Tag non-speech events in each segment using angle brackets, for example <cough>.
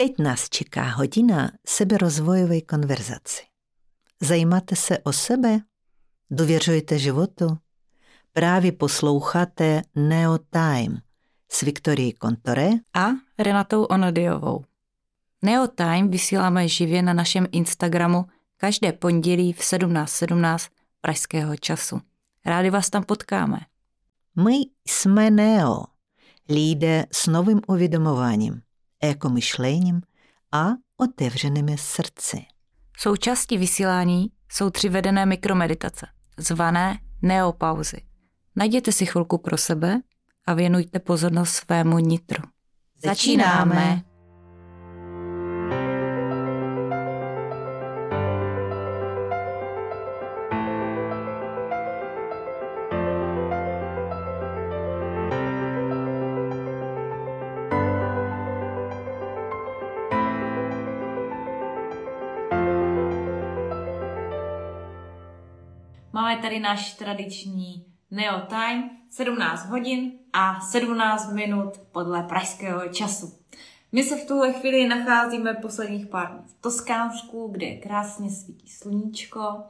Teď nás čeká hodina seberozvojové konverzaci. Zajímáte se o sebe? Důvěřujete životu? Právě posloucháte Neo Time s Viktorií Kontore a Renatou Onodiovou. Neo Time vysíláme živě na našem Instagramu každé pondělí v 17.17 17 pražského času. Rádi vás tam potkáme. My jsme Neo, lidé s novým uvědomováním, ekomyšlením a otevřenými srdci. Součástí vysílání jsou tři vedené mikromeditace, zvané neopauzy. Najděte si chvilku pro sebe a věnujte pozornost svému nitru. Začínáme. Tady náš tradiční Neo Time, 17 hodin a 17 minut podle pražského času. My se v tuhle chvíli nacházíme posledních pár dní v Toskánsku, kde krásně svítí sluníčko.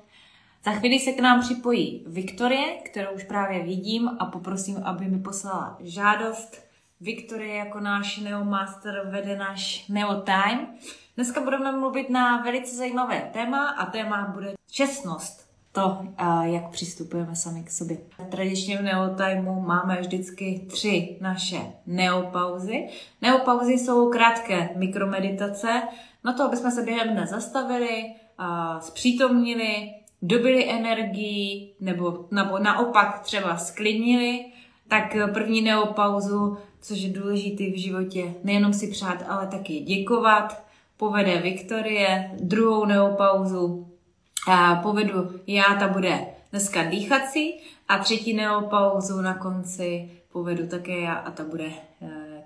Za chvíli se k nám připojí Viktorie, kterou už právě vidím a poprosím, aby mi poslala žádost. Viktorie jako náš Neomaster vede náš Neo Time. Dneska budeme mluvit na velice zajímavé téma a téma bude čestnost to, jak přistupujeme sami k sobě. V tradičním neotajmu máme vždycky tři naše neopauzy. Neopauzy jsou krátké mikromeditace na to, aby jsme se během dne zastavili, zpřítomnili, dobili energii nebo, naopak třeba sklidnili, tak první neopauzu, což je důležitý v životě, nejenom si přát, ale taky děkovat, povede Viktorie, druhou neopauzu povedu já, ta bude dneska dýchací a třetí neopauzu na konci povedu také já a ta bude e,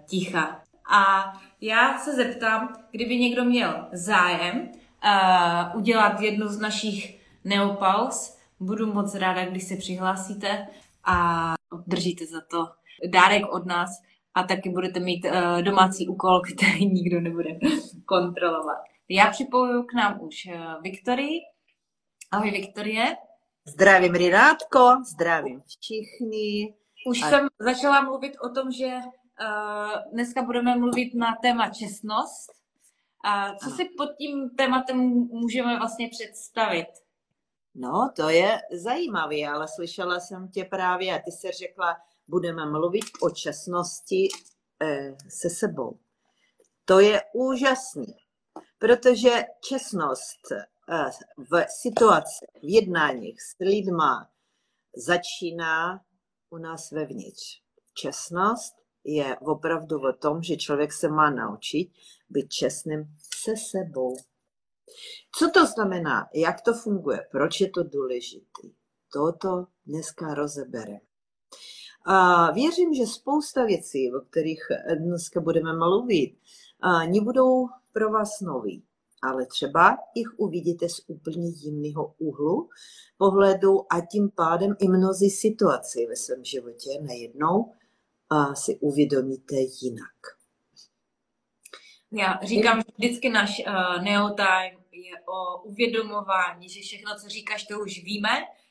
ticha. A já se zeptám, kdyby někdo měl zájem uh, udělat jednu z našich neopauz, budu moc ráda, když se přihlásíte a obdržíte za to dárek od nás a taky budete mít uh, domácí úkol, <laughs> který nikdo nebude kontrolovat. Já připojuju k nám už Viktorii, Ahoj Viktorie. Zdravím Renátko, zdravím všichni. Už a... jsem začala mluvit o tom, že uh, dneska budeme mluvit na téma čestnost. A co si pod tím tématem můžeme vlastně představit? No, to je zajímavé, ale slyšela jsem tě právě a ty se řekla, budeme mluvit o čestnosti eh, se sebou. To je úžasný, protože čestnost v situaci, v jednáních s lidma začíná u nás vevnitř. Čestnost je opravdu o tom, že člověk se má naučit být čestným se sebou. Co to znamená? Jak to funguje? Proč je to důležité? Toto dneska rozebere. A věřím, že spousta věcí, o kterých dneska budeme mluvit, nebudou pro vás nový ale třeba jich uvidíte z úplně jiného úhlu pohledu a tím pádem i mnozí situaci ve svém životě najednou a si uvědomíte jinak. Já říkám, že vždycky náš uh, neotime je o uvědomování, že všechno, co říkáš, to už víme,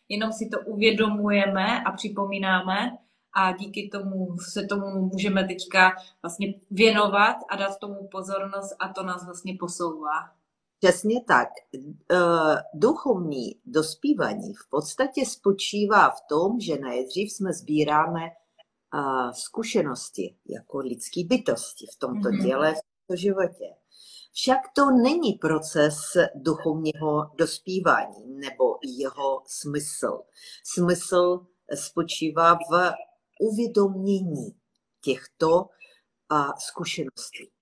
jenom si to uvědomujeme a připomínáme a díky tomu se tomu můžeme teďka vlastně věnovat a dát tomu pozornost a to nás vlastně posouvá. Přesně tak. Eh, duchovní dospívání v podstatě spočívá v tom, že nejdřív jsme sbíráme eh, zkušenosti jako lidský bytosti v tomto mhm. těle, v tomto životě. Však to není proces duchovního dospívání nebo jeho smysl. Smysl spočívá v uvědomění těchto zkušeností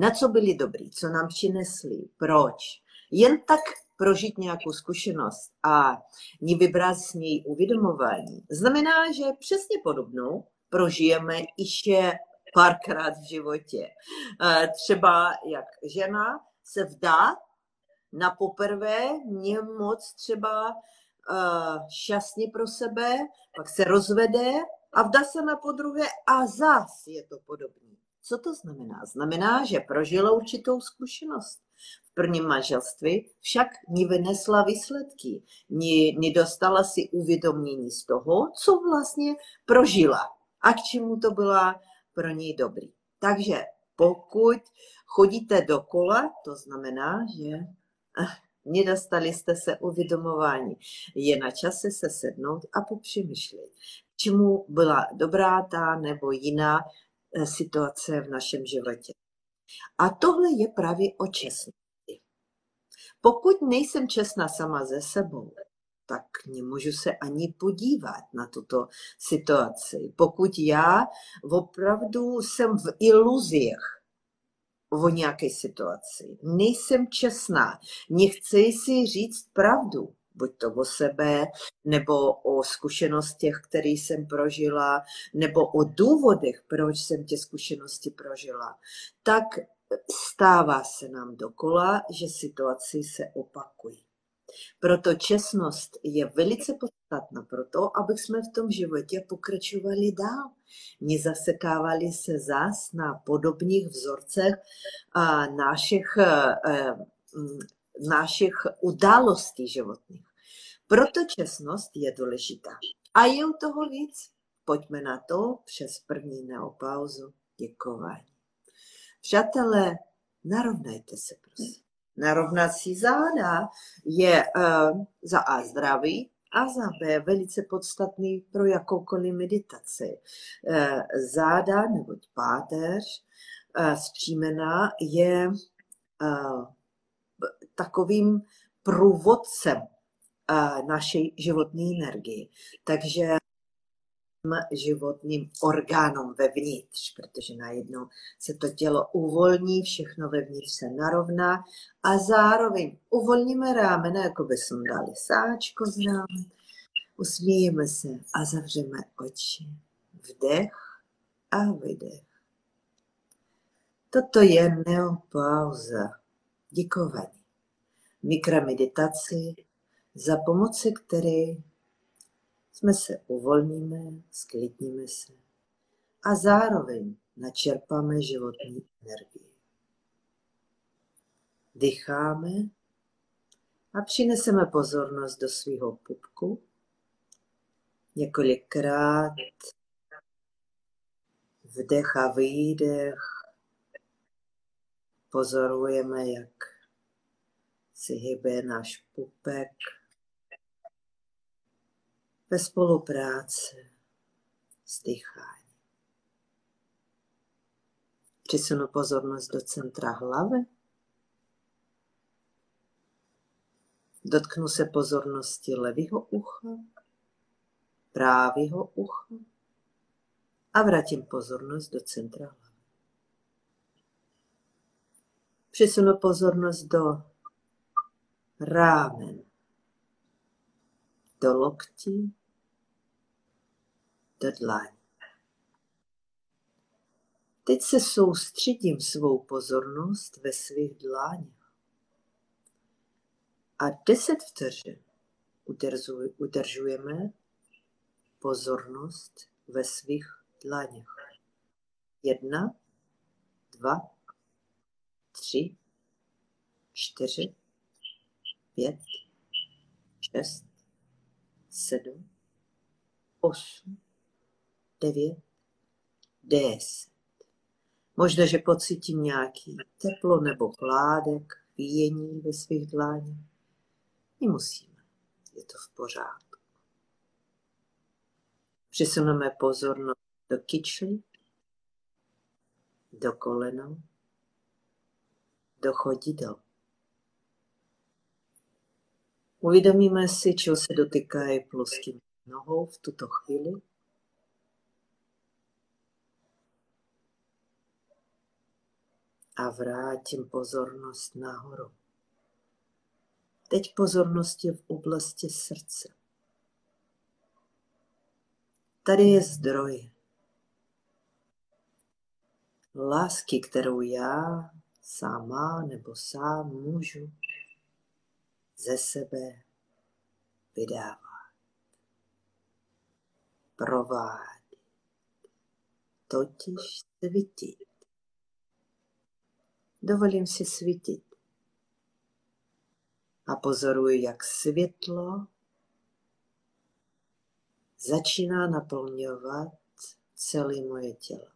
na co byli dobrý, co nám přinesli, proč. Jen tak prožít nějakou zkušenost a ní vybrat s ní uvědomování, znamená, že přesně podobnou prožijeme ještě párkrát v životě. Třeba jak žena se vdá na poprvé, mě moc třeba šťastně pro sebe, pak se rozvede a vdá se na podruhé a zás je to podobné. Co to znamená? Znamená, že prožila určitou zkušenost. V prvním manželství však ní vynesla výsledky. Ní, ní dostala si uvědomění z toho, co vlastně prožila a k čemu to byla pro ní dobrý. Takže pokud chodíte dokola, to znamená, že eh, nedostali jste se uvědomování. Je na čase se sednout a popřemýšlet, čemu byla dobrá ta nebo jiná situace v našem životě. A tohle je právě o čestnosti. Pokud nejsem čestná sama ze sebou, tak nemůžu se ani podívat na tuto situaci. Pokud já opravdu jsem v iluzích o nějaké situaci, nejsem čestná, nechci si říct pravdu, buď to o sebe, nebo o zkušenostech, které jsem prožila, nebo o důvodech, proč jsem tě zkušenosti prožila, tak stává se nám dokola, že situaci se opakují. Proto čestnost je velice podstatná pro to, aby jsme v tom životě pokračovali dál. Nezasekávali se zás na podobných vzorcech našich, eh, našich událostí životních. Proto čestnost je důležitá. A je u toho víc. Pojďme na to přes první neopauzu děkování. Přátelé, narovnajte se, prosím narovnací záda je uh, za A zdravý a za B velice podstatný pro jakoukoliv meditaci. Uh, záda nebo páteř uh, zpřímená je uh, takovým průvodcem naší životní energie. Takže životním orgánům vevnitř, protože najednou se to tělo uvolní, všechno vevnitř se narovná a zároveň uvolníme rámena, jako by dali sáčko z rámen, usmíjeme se a zavřeme oči. Vdech a vydech. Toto je neopauza, děkování, mikromeditaci, za pomoci které jsme se uvolníme, sklidníme se a zároveň načerpáme životní energii. Dycháme a přineseme pozornost do svého pupku. Několikrát vdech a výdech pozorujeme, jak si hýbe náš pupek ve spolupráci s dýcháním. Přisunu pozornost do centra hlavy. Dotknu se pozornosti levého ucha, pravého ucha a vrátím pozornost do centra hlavy. Přisunu pozornost do rámen, do loktí, dlaň. Teď se soustředím svou pozornost ve svých dláních. A deset vteřin udržujeme pozornost ve svých dlaních. Jedna, dva, tři, čtyři, pět, šest, sedm, osm, devět, deset. Možná, že pocítím nějaký teplo nebo chládek, chvíjení ve svých dláních. Nemusíme, je to v pořádku. Přesuneme pozornost do kyčly, do kolenou, do chodidel. Uvědomíme si, čeho se dotýkají ploským nohou v tuto chvíli. A vrátím pozornost nahoru. Teď pozornost je v oblasti srdce. Tady je zdroj lásky, kterou já sama nebo sám můžu ze sebe vydávat, provádět, totiž svítit dovolím si svítit. A pozoruji, jak světlo začíná naplňovat celé moje tělo.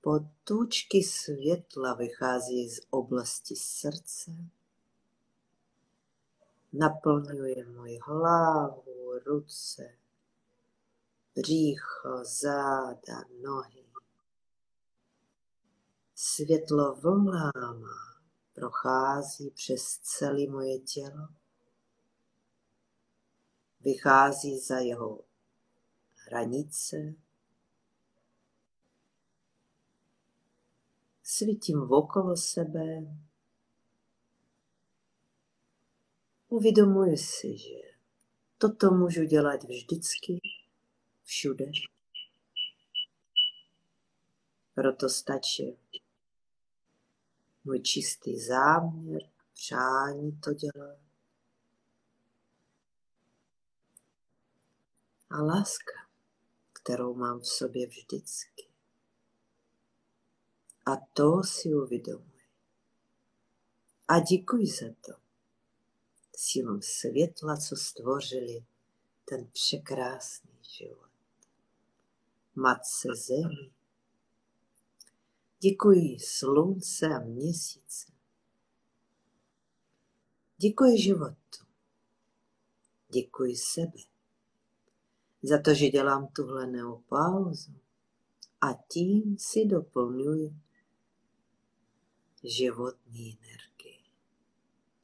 Potůčky světla vychází z oblasti srdce, naplňuje moji hlavu, ruce, břicho, záda, nohy. Světlo vlnáma prochází přes celé moje tělo, vychází za jeho hranice, svítím okolo sebe, uvědomuji si, že toto můžu dělat vždycky, všude. Proto stačí můj čistý záměr, přání to dělat. A láska, kterou mám v sobě vždycky. A to si uvědomuji. A děkuji za to. Sílom světla, co stvořili ten překrásný život. Matce Zemi. Děkuji slunce a měsíce. Děkuji životu. Děkuji sebe za to, že dělám tuhle neopauzu a tím si doplňuji životní energii.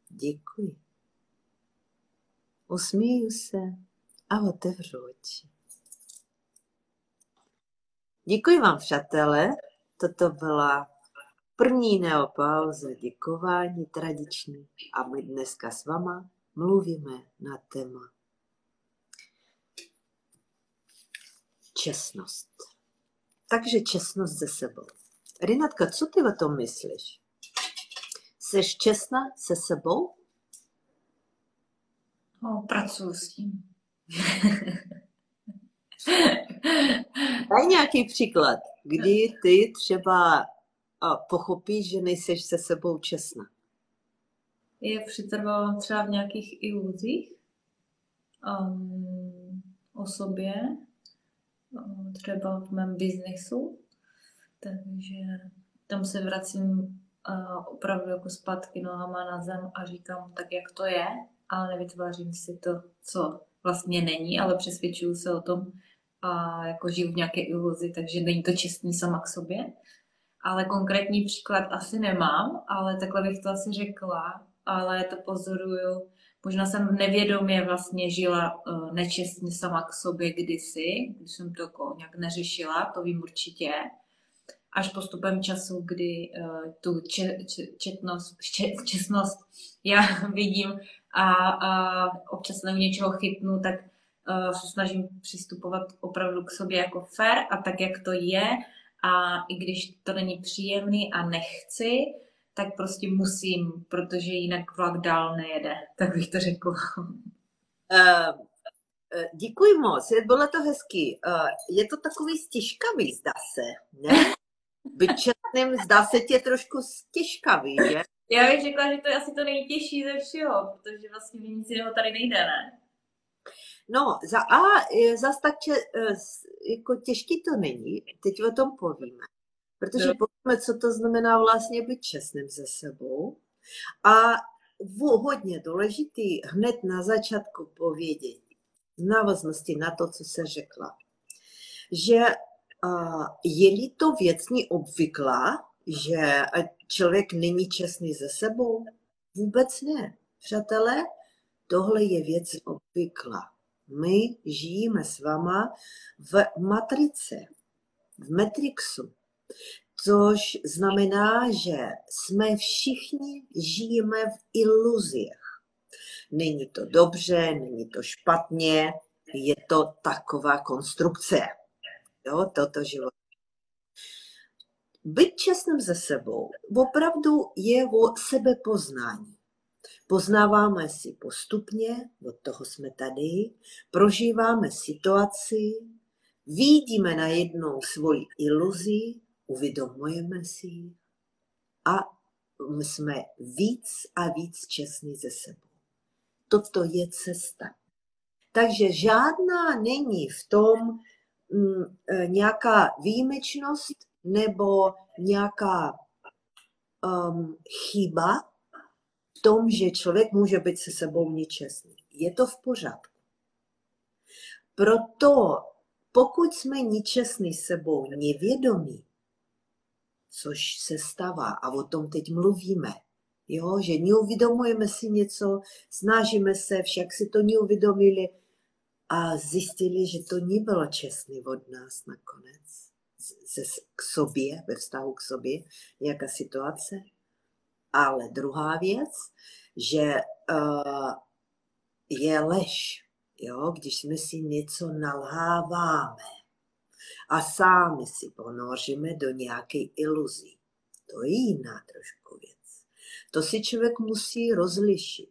Děkuji. Usmíju se a otevřu oči. Děkuji vám, přátelé. Toto byla první neopauza děkování tradiční a my dneska s váma mluvíme na téma čestnost. Takže čestnost ze sebou. Rinatka, co ty o tom myslíš? Jsi čestná se sebou? No, pracuji s tím. Daj nějaký příklad, kdy ty třeba pochopíš, že nejseš se sebou čestná. Je přitrvalo třeba v nějakých iluzích? Um, o sobě, um, třeba v mém biznesu, takže tam se vracím opravdu jako zpátky nohama na zem a říkám tak, jak to je, ale nevytvářím si to, co vlastně není, ale přesvědčuju se o tom a jako žiju v nějaké iluzi, takže není to čestný sama k sobě. Ale konkrétní příklad asi nemám, ale takhle bych to asi řekla, ale to pozoruju. Možná jsem nevědomě vlastně žila uh, nečestně sama k sobě kdysi, když jsem to jako nějak neřešila, to vím určitě až postupem času, kdy uh, tu če, če, četnost, če, čestnost já <laughs> vidím a, a občas na něčeho chytnu, tak se snažím přistupovat opravdu k sobě jako fair a tak, jak to je. A i když to není příjemný a nechci, tak prostě musím, protože jinak vlak dál nejede. <laughs> Tak bych to řekla. Uh, Děkuji moc, bylo to hezký. Je to takový stěžkavý, zdá se, ne? Být čestným zdá se tě trošku stěžkavý, že? Já bych řekla, že to je asi to nejtěžší ze všeho, protože vlastně nic jiného tady nejde, ne? No, za A zas tak če, e, jako těžký to není, teď o tom povíme. Protože no. povíme, co to znamená vlastně být čestným ze sebou. A hodně důležitý hned na začátku povědět, v návaznosti na to, co se řekla, že je-li to věcně obvyklá, že člověk není čestný ze sebou? Vůbec ne. Přátelé, tohle je věc obvyklá. My žijeme s váma v matrice, v Matrixu, což znamená, že jsme všichni žijeme v iluzích. Není to dobře, není to špatně, je to taková konstrukce. Jo, toto život. Být čestným ze sebou opravdu je o sebepoznání. Poznáváme si postupně, od toho jsme tady, prožíváme situaci, vidíme najednou svoji iluzi, uvědomujeme si a jsme víc a víc čestní ze sebou. Toto je cesta. Takže žádná není v tom mm, e, nějaká výjimečnost nebo nějaká um, chyba v tom, že člověk může být se sebou nečestný. Je to v pořádku. Proto pokud jsme ničesní sebou nevědomí, což se stává a o tom teď mluvíme, jo, že neuvědomujeme si něco, snažíme se, však si to neuvědomili a zjistili, že to nebylo čestné od nás nakonec. Se, k sobě, ve vztahu k sobě, nějaká situace. Ale druhá věc, že uh, je lež jo, když my si něco nalháváme a sami si ponoříme do nějaké iluzi. To je jiná trošku věc. To si člověk musí rozlišit.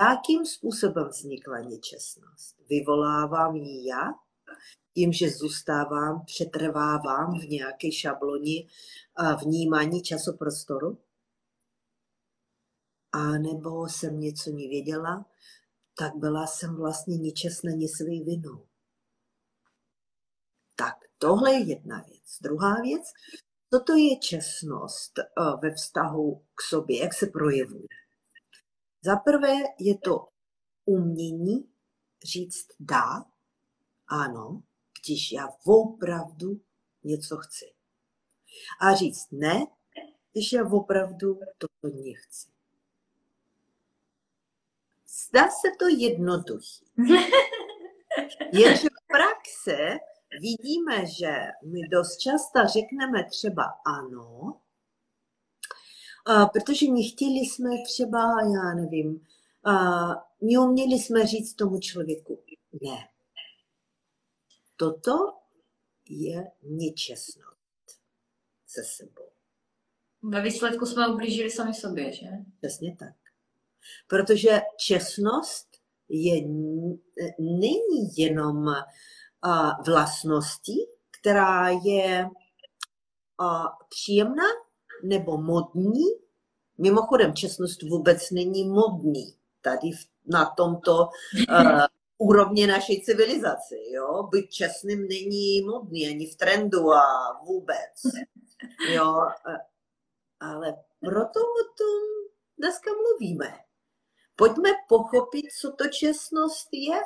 Jakým způsobem vznikla nečestnost? Vyvolávám ji já, tím, že zůstávám, přetrvávám v nějaké šabloni vnímání časoprostoru? A nebo jsem něco nevěděla, tak byla jsem vlastně ničes není svý vinou. Tak tohle je jedna věc. Druhá věc, co to je čestnost eh, ve vztahu k sobě, jak se projevuje. Za prvé je to umění říct dá, ano, když já opravdu něco chci. A říct ne, když já opravdu toto nechci. Zdá se to jednoduché. <laughs> Jenže v praxe vidíme, že my dost často řekneme třeba ano, protože nechtěli jsme třeba, já nevím, neuměli jsme říct tomu člověku ne. Toto je nečestnost se sebou. Ve výsledku jsme ublížili sami sobě, že? Přesně tak. Protože čestnost je, není jenom vlastností, která je příjemná nebo modní. Mimochodem, čestnost vůbec není modní tady na tomto <laughs> úrovni naší civilizace. Jo? Být čestným není modný ani v trendu a vůbec. Jo? Ale proto o tom dneska mluvíme. Pojďme pochopit, co to čestnost je.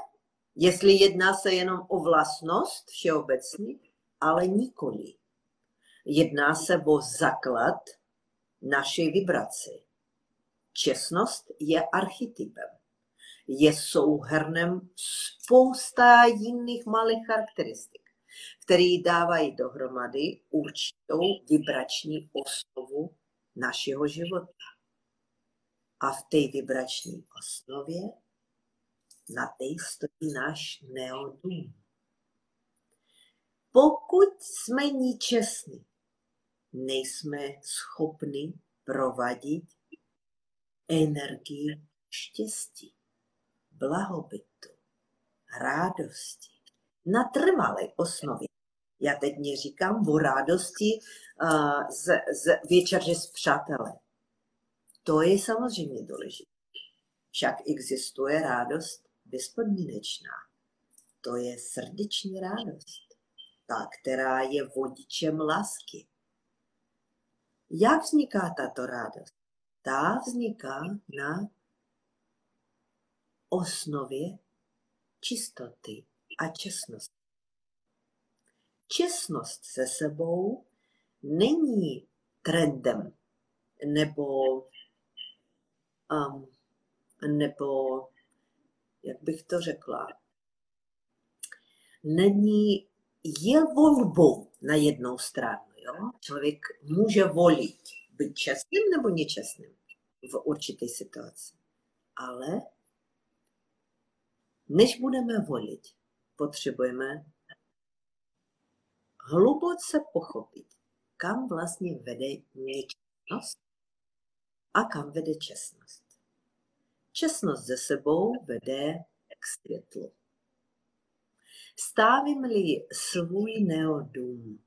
Jestli jedná se jenom o vlastnost všeobecně, ale nikoli. Jedná se o základ naší vibrace. Čestnost je archetypem. Je souhrnem spousta jiných malých charakteristik, které dávají dohromady určitou vibrační osnovu našeho života a v té vibrační osnově na té stojí náš neodum. Pokud jsme ničesní, nejsme schopni provadit energii štěstí, blahobytu, rádosti na trvalé osnově. Já teď neříkám o rádosti uh, z, z večeře s přáteli. To je samozřejmě důležité. Však existuje rádost bezpodmínečná. To je srdeční rádost, ta, která je vodičem lásky. Jak vzniká tato rádost? Ta vzniká na osnově čistoty a čestnosti. Čestnost se sebou není trendem nebo um, nebo jak bych to řekla, není, je volbou na jednou stranu. Jo? Člověk může volit být čestným nebo nečestným v určité situaci. Ale než budeme volit, potřebujeme hluboce pochopit, kam vlastně vede nečestnost a kam vede čestnost. Čestnost ze sebou vede k světlu. Stávím-li svůj neodum,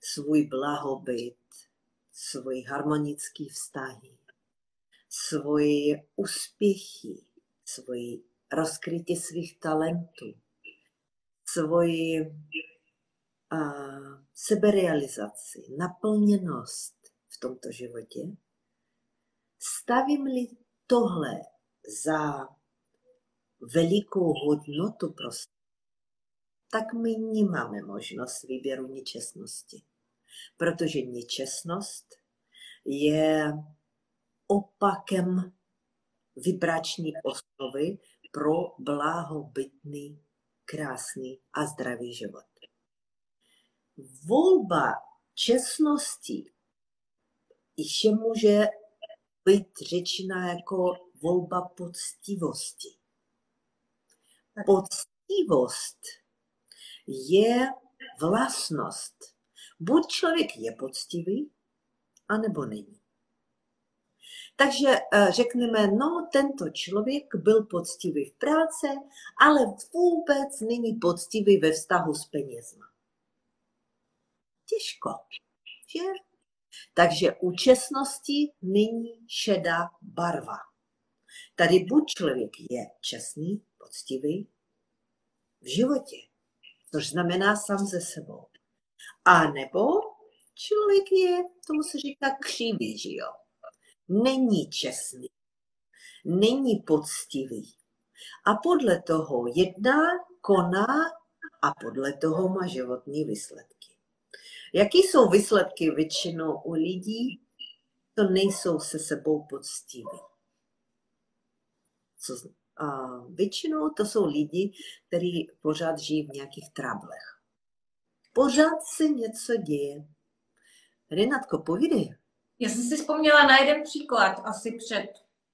svůj blahobyt, svoje harmonické vztahy, svoje úspěchy, svoje rozkrytí svých talentů, svoji uh, seberealizaci, naplněnost v tomto životě, stavím-li tohle za velikou hodnotu prostě, tak my nemáme možnost výběru nečestnosti. Protože nečestnost je opakem vibrační osnovy pro blahobytný, krásný a zdravý život. Volba čestnosti ještě může být řečena jako volba poctivosti. Poctivost je vlastnost. Buď člověk je poctivý, anebo není. Takže eh, řekneme, no tento člověk byl poctivý v práci, ale vůbec není poctivý ve vztahu s penězma. Těžko, že? Takže u čestnosti není šedá barva. Tady buď člověk je čestný, poctivý v životě, což znamená sám ze sebou. A nebo člověk je, tomu se říká křivý, že jo? Není čestný, není poctivý. A podle toho jedná, koná a podle toho má životní výsledky. Jaký jsou výsledky většinou u lidí? To nejsou se sebou poctiví. Co, a většinou to jsou lidi, kteří pořád žijí v nějakých trablech. Pořád se něco děje. Renatko, povídej. Já jsem si vzpomněla na jeden příklad asi před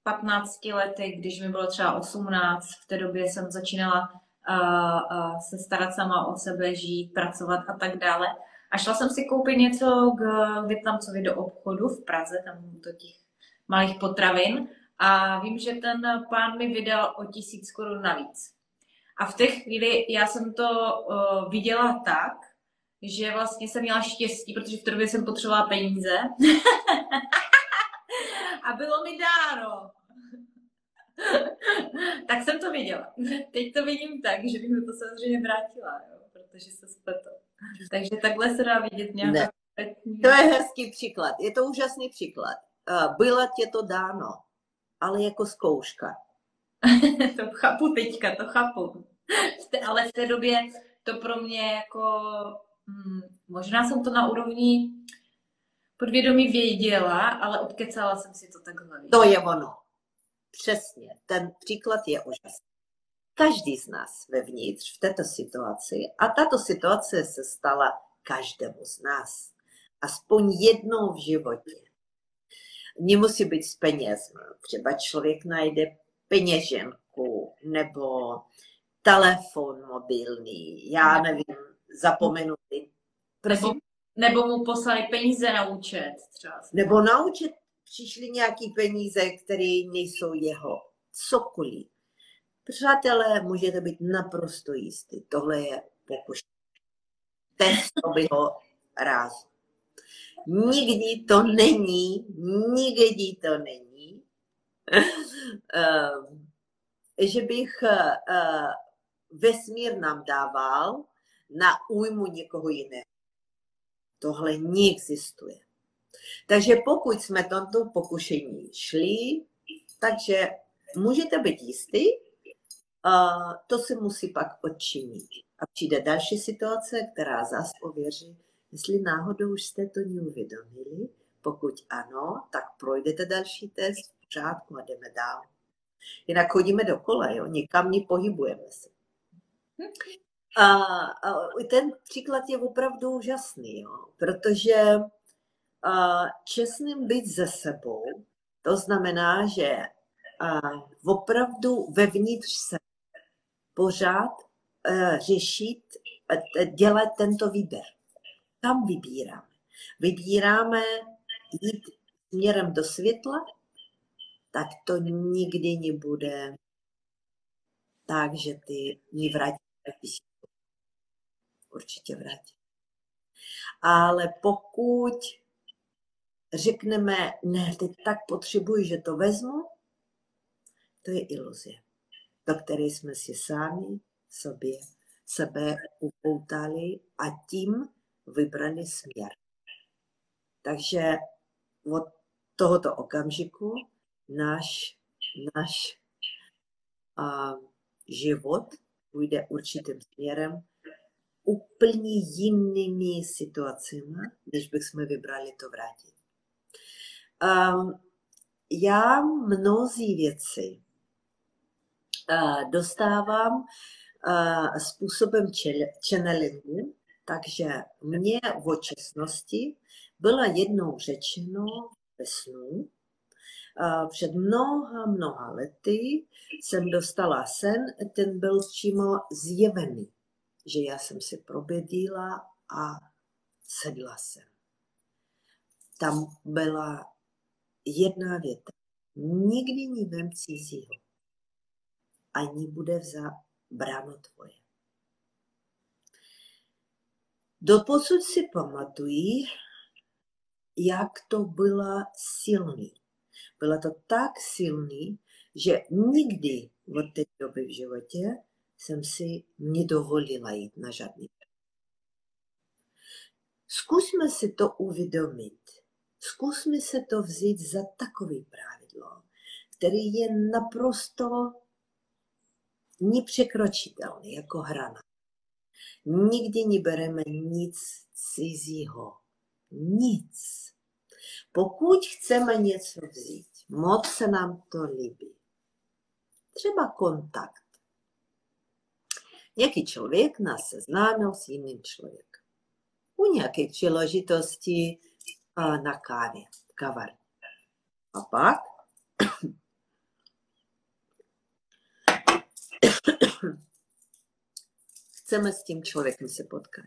15 lety, když mi bylo třeba 18. V té době jsem začínala uh, uh, se starat sama o sebe, žít, pracovat a tak dále. A šla jsem si koupit něco k Větnamcovi do obchodu v Praze, tam do těch malých potravin. A vím, že ten pán mi vydal o tisíc korun navíc. A v té chvíli já jsem to uh, viděla tak, že vlastně jsem měla štěstí, protože v té době jsem potřebovala peníze. <laughs> a bylo mi dáno. <laughs> tak jsem to viděla. Teď to vidím tak, že bych to samozřejmě vrátila, jo, protože se spletl. <laughs> Takže takhle se dá vidět nějaká To je hezký příklad. Je to úžasný příklad. Bylo tě to dáno, ale jako zkouška. <laughs> to chápu teďka, to chápu. Ale v té době to pro mě jako Hmm, možná jsem to na úrovni podvědomí věděla, ale odkecala jsem si to takhle. To je ono. Přesně. Ten příklad je úžasný. Každý z nás vevnitř v této situaci, a tato situace se stala každému z nás, aspoň jednou v životě. Nemusí být s penězmi. Třeba člověk najde peněženku nebo telefon mobilní, já nevím, zapomenutý. Nebo, nebo mu poslali peníze na účet třeba. Nebo na účet přišly nějaký peníze, které nejsou jeho. Cokoliv. Přátelé, můžete být naprosto jistý. Tohle je pokušení. Test toho rázu. Nikdy to není, nikdy to není, ehm, že bych eh, vesmír nám dával na újmu někoho jiného. Tohle neexistuje. Takže pokud jsme tomto pokušení šli, takže můžete být jistý, to se musí pak odčinit. A přijde další situace, která zase ověří, jestli náhodou už jste to neuvědomili. Pokud ano, tak projdete další test v pořádku a jdeme dál. Jinak chodíme dokola, jo? nikam nepohybujeme se. A, a ten příklad je opravdu úžasný, jo, protože a, čestným být ze sebou, to znamená, že a, opravdu vevnitř se pořád a, e, řešit, a, e, dělat tento výběr. Tam vybíráme. Vybíráme jít směrem do světla, tak to nikdy nebude tak, že ty ní vrátí určitě vrátí. Ale pokud řekneme, ne, teď tak potřebuji, že to vezmu, to je iluze, do které jsme si sami sobě, sebe upoutali a tím vybrali směr. Takže od tohoto okamžiku náš, náš a, život půjde určitým směrem úplně jinými situacemi, než bychom vybrali to vrátit. Um, já mnozí věci dostávám způsobem channelingu, takže mě v očestnosti byla jednou řečeno ve snu, před mnoha, mnoha lety jsem dostala sen, ten byl přímo zjevený, že já jsem si probědila a sedla jsem. Tam byla jedna věta. Nikdy ní vem cizího, ani bude vzá bráno tvoje. Doposud si pamatují, jak to byla silný. Byla to tak silný, že nikdy od té doby v životě jsem si nedovolila jít na žádný. Zkusme si to uvědomit. Zkusme se to vzít za takový pravidlo, který je naprosto nepřekročitelný jako hrana. Nikdy nebereme nic cizího. Nic. Pokud chceme něco vzít, moc se nám to líbí. Třeba kontakt. Nějaký člověk nás seznámil s jiným člověkem. U nějaké příležitosti na kávě, kavárně. A pak chceme s tím člověkem se potkat.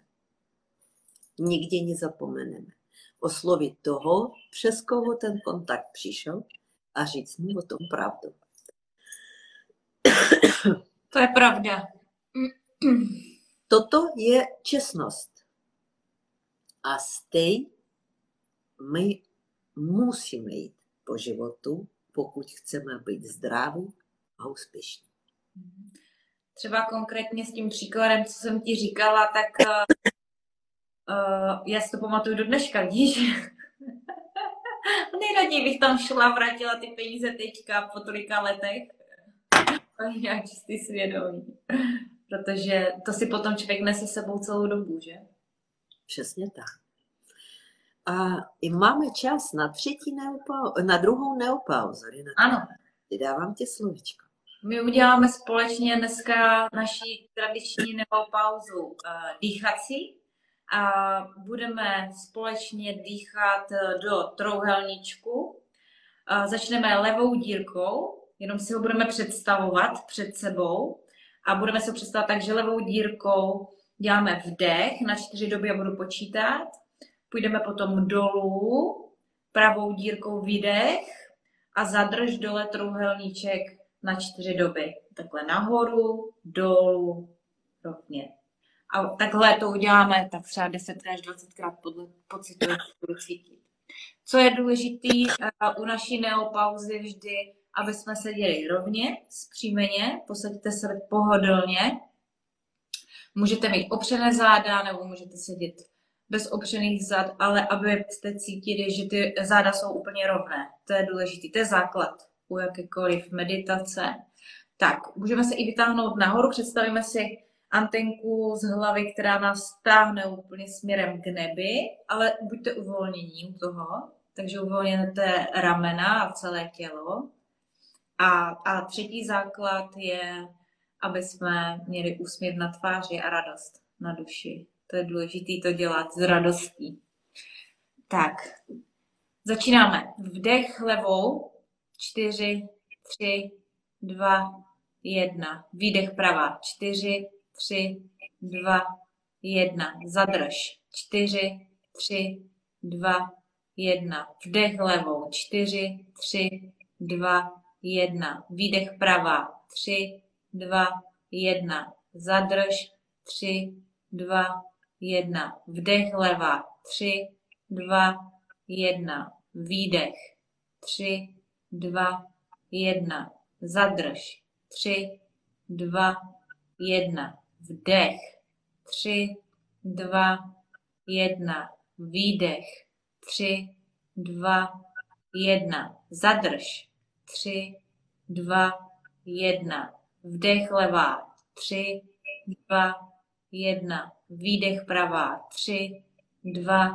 Nikdy nezapomeneme oslovit toho, přes koho ten kontakt přišel a říct mu o tom pravdu. To je pravda. Toto je čestnost. A stej my musíme jít po životu, pokud chceme být zdraví a úspěšní. Třeba konkrétně s tím příkladem, co jsem ti říkala, tak uh, já si to pamatuju do dneška, víš? <laughs> Nejraději bych tam šla, vrátila ty peníze teďka po tolika letech. Já čistý svědomí. Protože to si potom člověk nese sebou celou dobu, že? Přesně tak. A i máme čas na třetí neopauzu, na druhou neopauzu. Ano. Dávám tě slovičko. My uděláme společně dneska naši tradiční neopauzu uh, dýchací. A budeme společně dýchat do trouhelníčku. Uh, začneme levou dírkou, jenom si ho budeme představovat před sebou. A budeme se představovat tak, že levou dírkou děláme vdech na čtyři doby a budu počítat. Půjdeme potom dolů, pravou dírkou výdech a zadrž dole trouhelníček na čtyři doby. Takhle nahoru, dolů, rovně. A takhle to uděláme tak třeba 10 až 20 krát podle pocitu, jak budu cítit. Co je důležité uh, u naší neopauzy vždy, aby jsme seděli rovně, zpřímeně, posaďte se pohodlně. Můžete mít opřené záda nebo můžete sedět bez opřených zad, ale abyste cítili, že ty záda jsou úplně rovné. To je důležité, to je základ u jakékoliv meditace. Tak, můžeme se i vytáhnout nahoru, představíme si antenku z hlavy, která nás táhne úplně směrem k nebi, ale buďte uvolnění u toho, takže uvolněte ramena a celé tělo. A, a třetí základ je, aby jsme měli úsměv na tváři a radost na duši. To je důležité to dělat s radostí. Tak, začínáme. Vdech levou. Čtyři, tři, dva, jedna. Výdech pravá. Čtyři, tři, dva, jedna. Zadrž. Čtyři, tři, dva, jedna. Vdech levou. Čtyři, tři, dva, jedna. Výdech pravá. Tři, dva, jedna. Zadrž. Tři, dva, jedna. Vdech leva. Tři, dva, jedna. výdech, tři, dva, jedna, zadrž, tři, dva, jedna, vdech, tři, dva, jedna, výdech, tři, dva, jedna, zadrž, tři, dva, jedna, vdech levá, tři, dva, jedna, výdech pravá, tři, dva,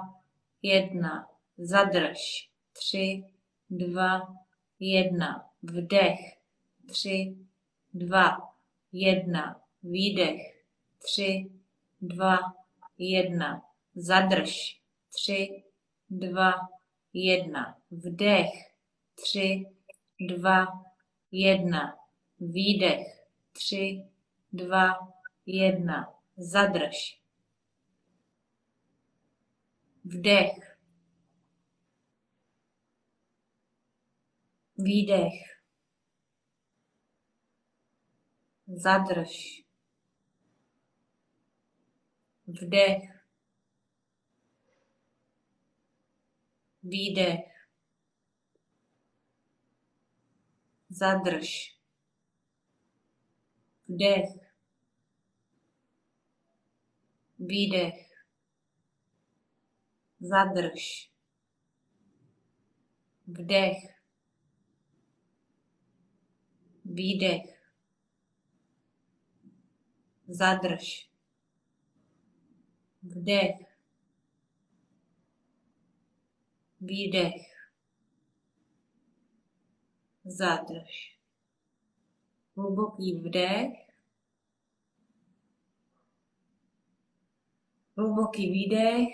jedna, zadrž, tři, dva, jedna, vdech, tři, dva, jedna, výdech, tři, dva, jedna, zadrž, tři, dva, jedna, vdech, tři, dva, jedna, výdech, tři, dva, jedna, zadrž, vdech, výdech, zadrž, vdech, výdech, zadrž, vdech, výdech, zadrž, vdech, výdech, zadrž, vdech, výdech, zadrž. Hluboký vdech, hluboký výdech,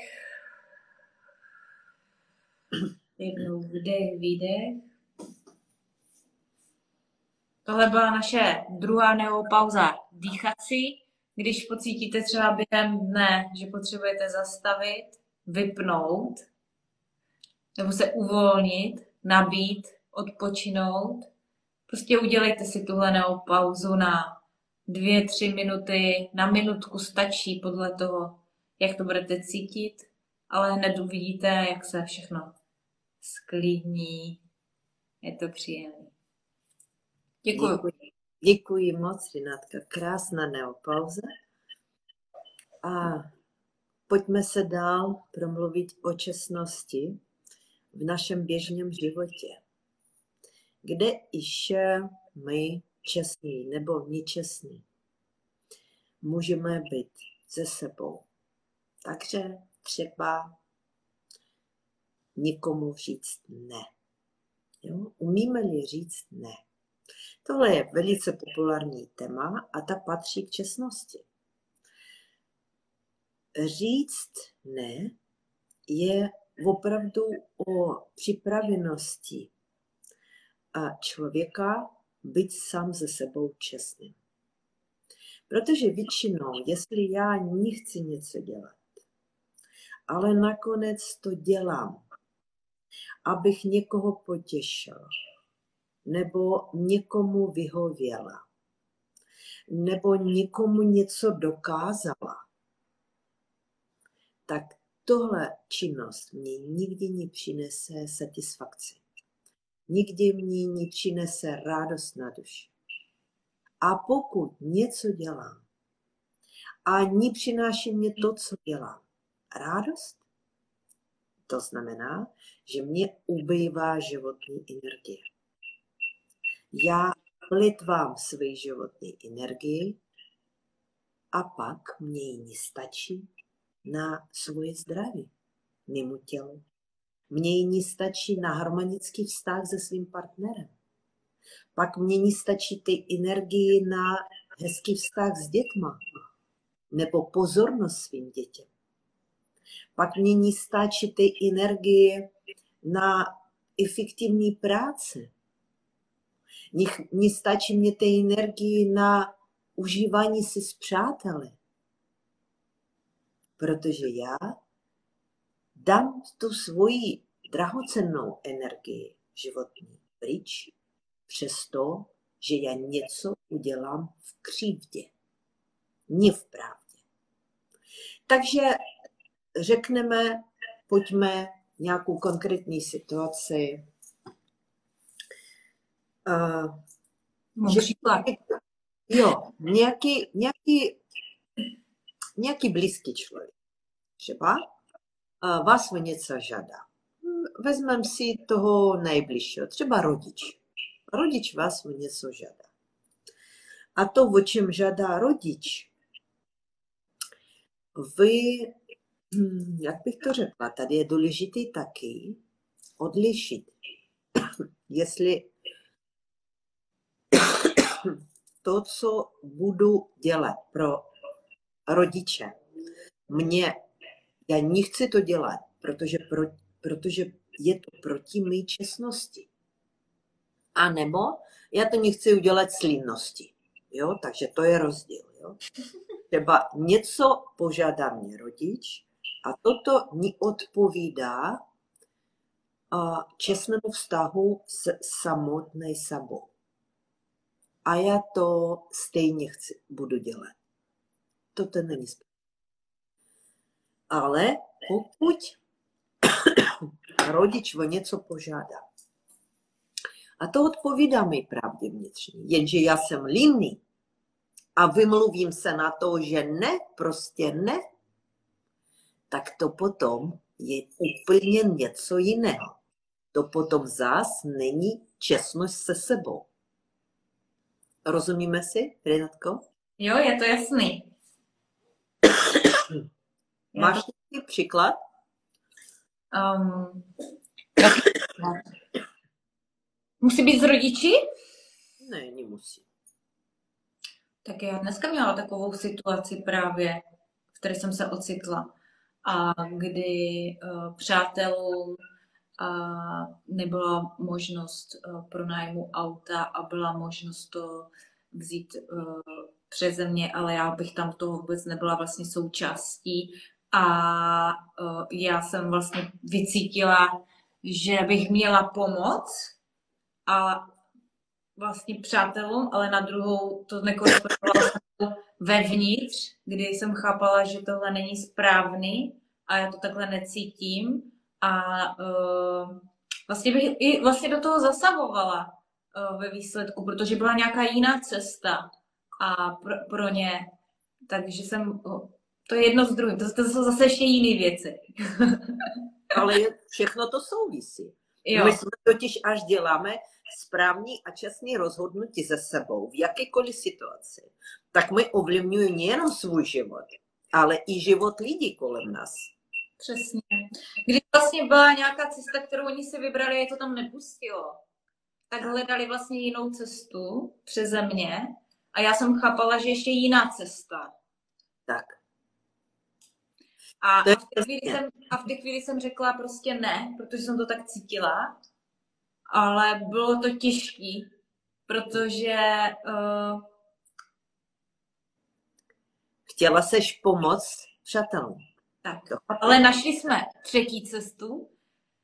jednou vdech, výdech. Tohle byla naše druhá neopauza dýchací. Když pocítíte třeba během dne, že potřebujete zastavit, vypnout, nebo se uvolnit, nabít, odpočinout, prostě udělejte si tuhle neopauzu na dvě, tři minuty, na minutku stačí podle toho, jak to budete cítit, ale hned uvidíte, jak se všechno sklidní. Je to příjemné. Děkuji. Děkuji, děkuji moc, Rinatka. Krásná neopauza. A pojďme se dál promluvit o čestnosti v našem běžném životě. Kde ještě my čestní nebo nečestní můžeme být se sebou. Takže třeba někomu říct ne. Jo? Umíme-li říct ne? Tohle je velice populární téma a ta patří k čestnosti. Říct ne je opravdu o připravenosti a člověka být sám ze sebou čestným. Protože většinou, jestli já nechci něco dělat, ale nakonec to dělám, abych někoho potěšil, nebo někomu vyhověla, nebo někomu něco dokázala, tak tohle činnost mě nikdy nepřinese satisfakci. Nikdy mě nepřinese radost na duši. A pokud něco dělám a nepřináší mě to, co dělám, radost, to znamená, že mě ubývá životní energie. Já plitvám své životní energii a pak mě ji nestačí na svoje zdraví, mimo tělo. Mně ji nestačí na harmonický vztah se svým partnerem. Pak mě nestačí ty energii na hezký vztah s dětma nebo pozornost svým dětem. Pak mě nestačí ty energie na efektivní práce Nestačí mě té energii na užívání si s přáteli. Protože já dám tu svoji drahocennou energii životní pryč, přesto, že já něco udělám v křivdě, ne v pravdě. Takže řekneme, pojďme nějakou konkrétní situaci. Uh, že. Jo, nějaký, nějaký, nějaký blízký člověk třeba uh, vás o něco žádá. Vezmeme si toho nejbližšího, třeba rodič. Rodič vás o něco žádá. A to, o čem žádá rodič, vy, hm, jak bych to řekla, tady je důležité taky odlišit, jestli to, co budu dělat pro rodiče, mě, já nechci to dělat, protože, pro, protože je to proti mé čestnosti. A nebo já to nechci udělat s línnosti. Jo? Takže to je rozdíl. Jo? Třeba něco požádá mě rodič a toto neodpovídá čestnému vztahu s samotné sebou. A já to stejně chci, budu dělat. Toto není správné. Ale pokud <coughs> rodič o něco požádá, a to odpovídá mi pravdě vnitřní. Jenže já jsem líný a vymluvím se na to, že ne, prostě ne, tak to potom je úplně něco jiného. To potom zás není čestnost se sebou. Rozumíme si, Renatko? Jo, je to jasný. <coughs> Máš nějaký příklad? Um, <coughs> Musí být z rodiči? Ne, nemusí. Tak já dneska měla takovou situaci právě, v které jsem se ocitla. A kdy uh, přátelům nebyla možnost uh, pronájmu auta a byla možnost to vzít uh, přeze mě, ale já bych tam toho vůbec nebyla vlastně součástí. A uh, já jsem vlastně vycítila, že bych měla pomoc, a vlastně přátelům, ale na druhou to nekorespondovala vevnitř, kdy jsem chápala, že tohle není správný a já to takhle necítím a uh, vlastně bych i vlastně do toho zasahovala uh, ve výsledku, protože byla nějaká jiná cesta a pro, pro ně, takže jsem, uh, to je jedno z druhým, to, to jsou zase ještě jiné věci. <laughs> Ale všechno to souvisí. Jo. My jsme totiž až děláme správní a čestný rozhodnutí ze sebou v jakékoliv situaci, tak my ovlivňujeme nejenom svůj život, ale i život lidí kolem nás. Přesně. Když vlastně byla nějaká cesta, kterou oni si vybrali, je to tam nepustilo, tak hledali vlastně jinou cestu přeze mě a já jsem chápala, že ještě jiná cesta. Tak. A, a, v té chvíli jsem, a v té chvíli jsem řekla prostě ne, protože jsem to tak cítila ale bylo to těžké, protože uh... chtěla seš pomoct přátelům. Tak, ale našli jsme třetí cestu.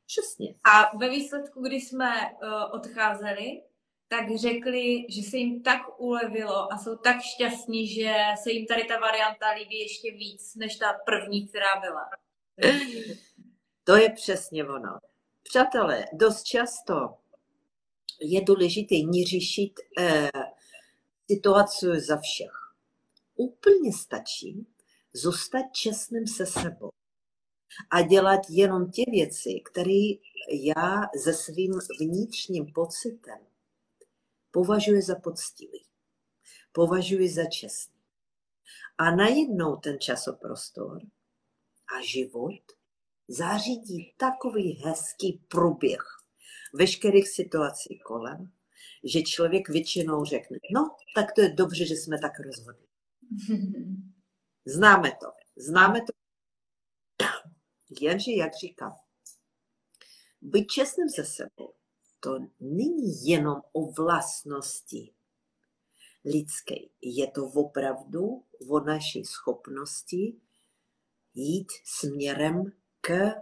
Přesně. A ve výsledku, když jsme uh, odcházeli, tak řekli, že se jim tak ulevilo a jsou tak šťastní, že se jim tady ta varianta líbí ještě víc, než ta první, která byla. To je přesně ono. Přátelé, dost často je důležité neřešit eh, situaci za všech. Úplně stačí zůstat čestným se sebou a dělat jenom ty věci, které já se svým vnitřním pocitem považuji za poctivý, považuji za čestný. A najednou ten časoprostor a život zařídí takový hezký průběh veškerých situací kolem, že člověk většinou řekne, no, tak to je dobře, že jsme tak rozhodli. <laughs> Známe to. Známe to. Jenže, jak říkám, být čestným se sebou, to není jenom o vlastnosti lidské. Je to opravdu o naší schopnosti jít směrem k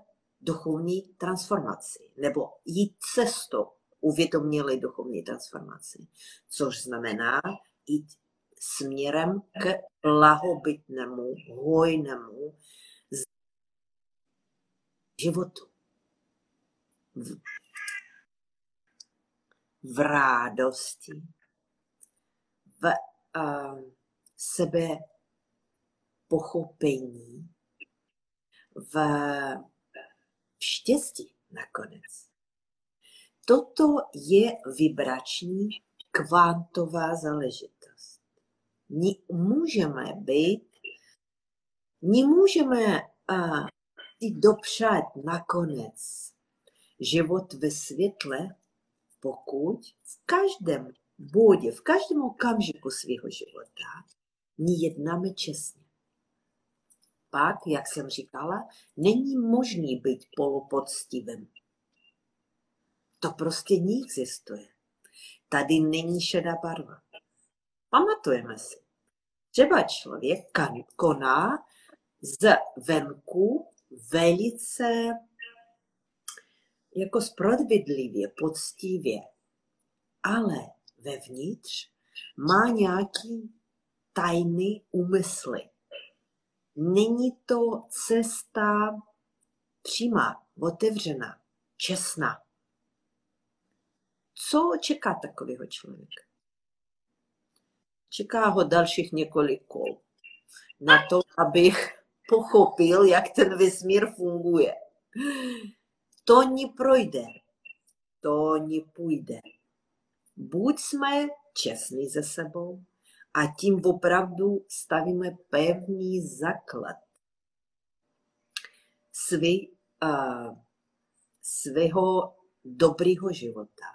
duchovní transformaci nebo jít cestou uvědomělé duchovní transformaci, což znamená jít směrem k blahobytnému, hojnému životu. v, v rádosti, v uh, sebe pochopení, v, v štěstí nakonec. Toto je vibrační kvantová záležitost. Můžeme být, ní můžeme uh, si dopřát nakonec život ve světle, pokud v každém bodě, v každém okamžiku svého života ní jednáme čestně. Pak, jak jsem říkala, není možný být polopoctivým. To prostě neexistuje. Tady není šedá barva. Pamatujeme si. Třeba člověk koná z venku velice jako spravedlivě, poctivě, ale vevnitř má nějaký tajný úmysly. Není to cesta přímá, otevřená, čestná. Co čeká takového člověka? Ho dalších několik kol na to, abych pochopil, jak ten vesmír funguje. To neprojde, to nepůjde. Buď jsme čestní ze sebou a tím opravdu stavíme pevný základ svý, uh, svého dobrého života,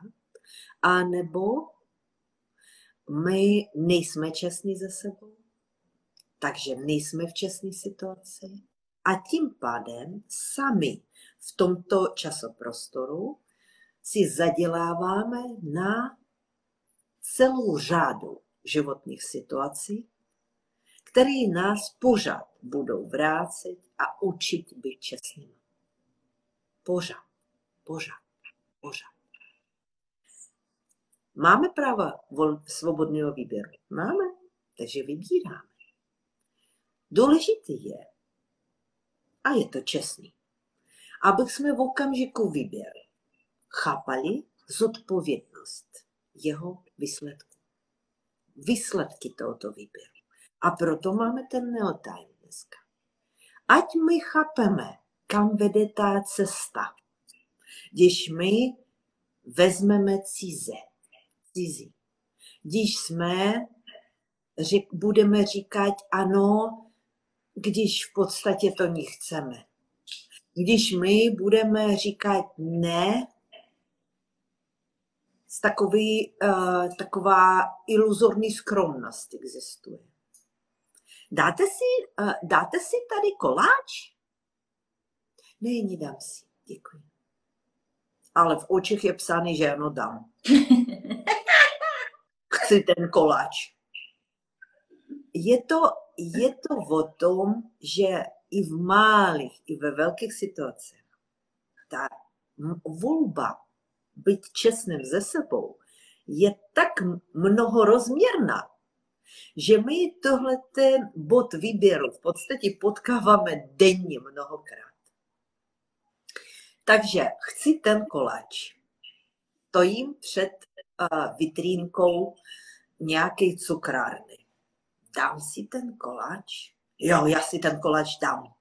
a nebo my nejsme čestní ze sebou, takže nejsme v čestné situaci a tím pádem sami v tomto časoprostoru si zaděláváme na celou řádu životních situací, které nás pořád budou vrátit a učit být čestnými. Pořád, pořád, pořád. Máme práva svobodného výběru? Máme, takže vybíráme. Důležitý je, a je to čestný, aby jsme v okamžiku výběru chápali zodpovědnost jeho výsledku. Výsledky tohoto výběru. A proto máme ten neotajm dneska. Ať my chápeme, kam vede ta cesta, když my vezmeme cize, cizí. Když jsme, řek, budeme říkat ano, když v podstatě to nechceme. Když my budeme říkat ne, takový, uh, taková iluzorní skromnost existuje. Dáte si, uh, dáte si tady koláč? Ne, nedám si. Děkuji. Ale v očích je psány, že ano, dám. <laughs> Chci ten koláč. Je to je to o tom, že i v malých, i ve velkých situacích ta volba být čestným ze sebou je tak mnohorozměrná, že my tohle ten bod výběru v podstatě potkáváme denně mnohokrát. Takže chci ten koláč. Stojím před uh, vitrínkou nějaké cukrárny dám si ten koláč? Jo, já si ten koláč dám.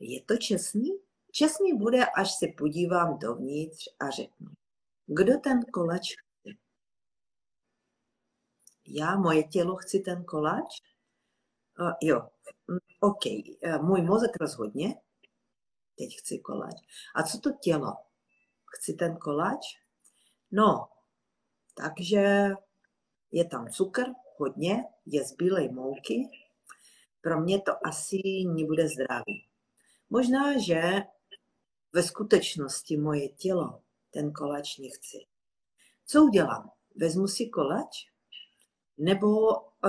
Je to čestný? Čestný bude, až se podívám dovnitř a řeknu, kdo ten koláč chce? Já, moje tělo, chci ten koláč? Uh, jo, mm, OK, uh, můj mozek rozhodně, teď chci koláč. A co to tělo? Chci ten koláč? No, takže je tam cukr, hodně, je z bílé mouky, pro mě to asi nebude zdravý. Možná, že ve skutečnosti moje tělo ten koláč nechci. Co udělám? Vezmu si koláč? Nebo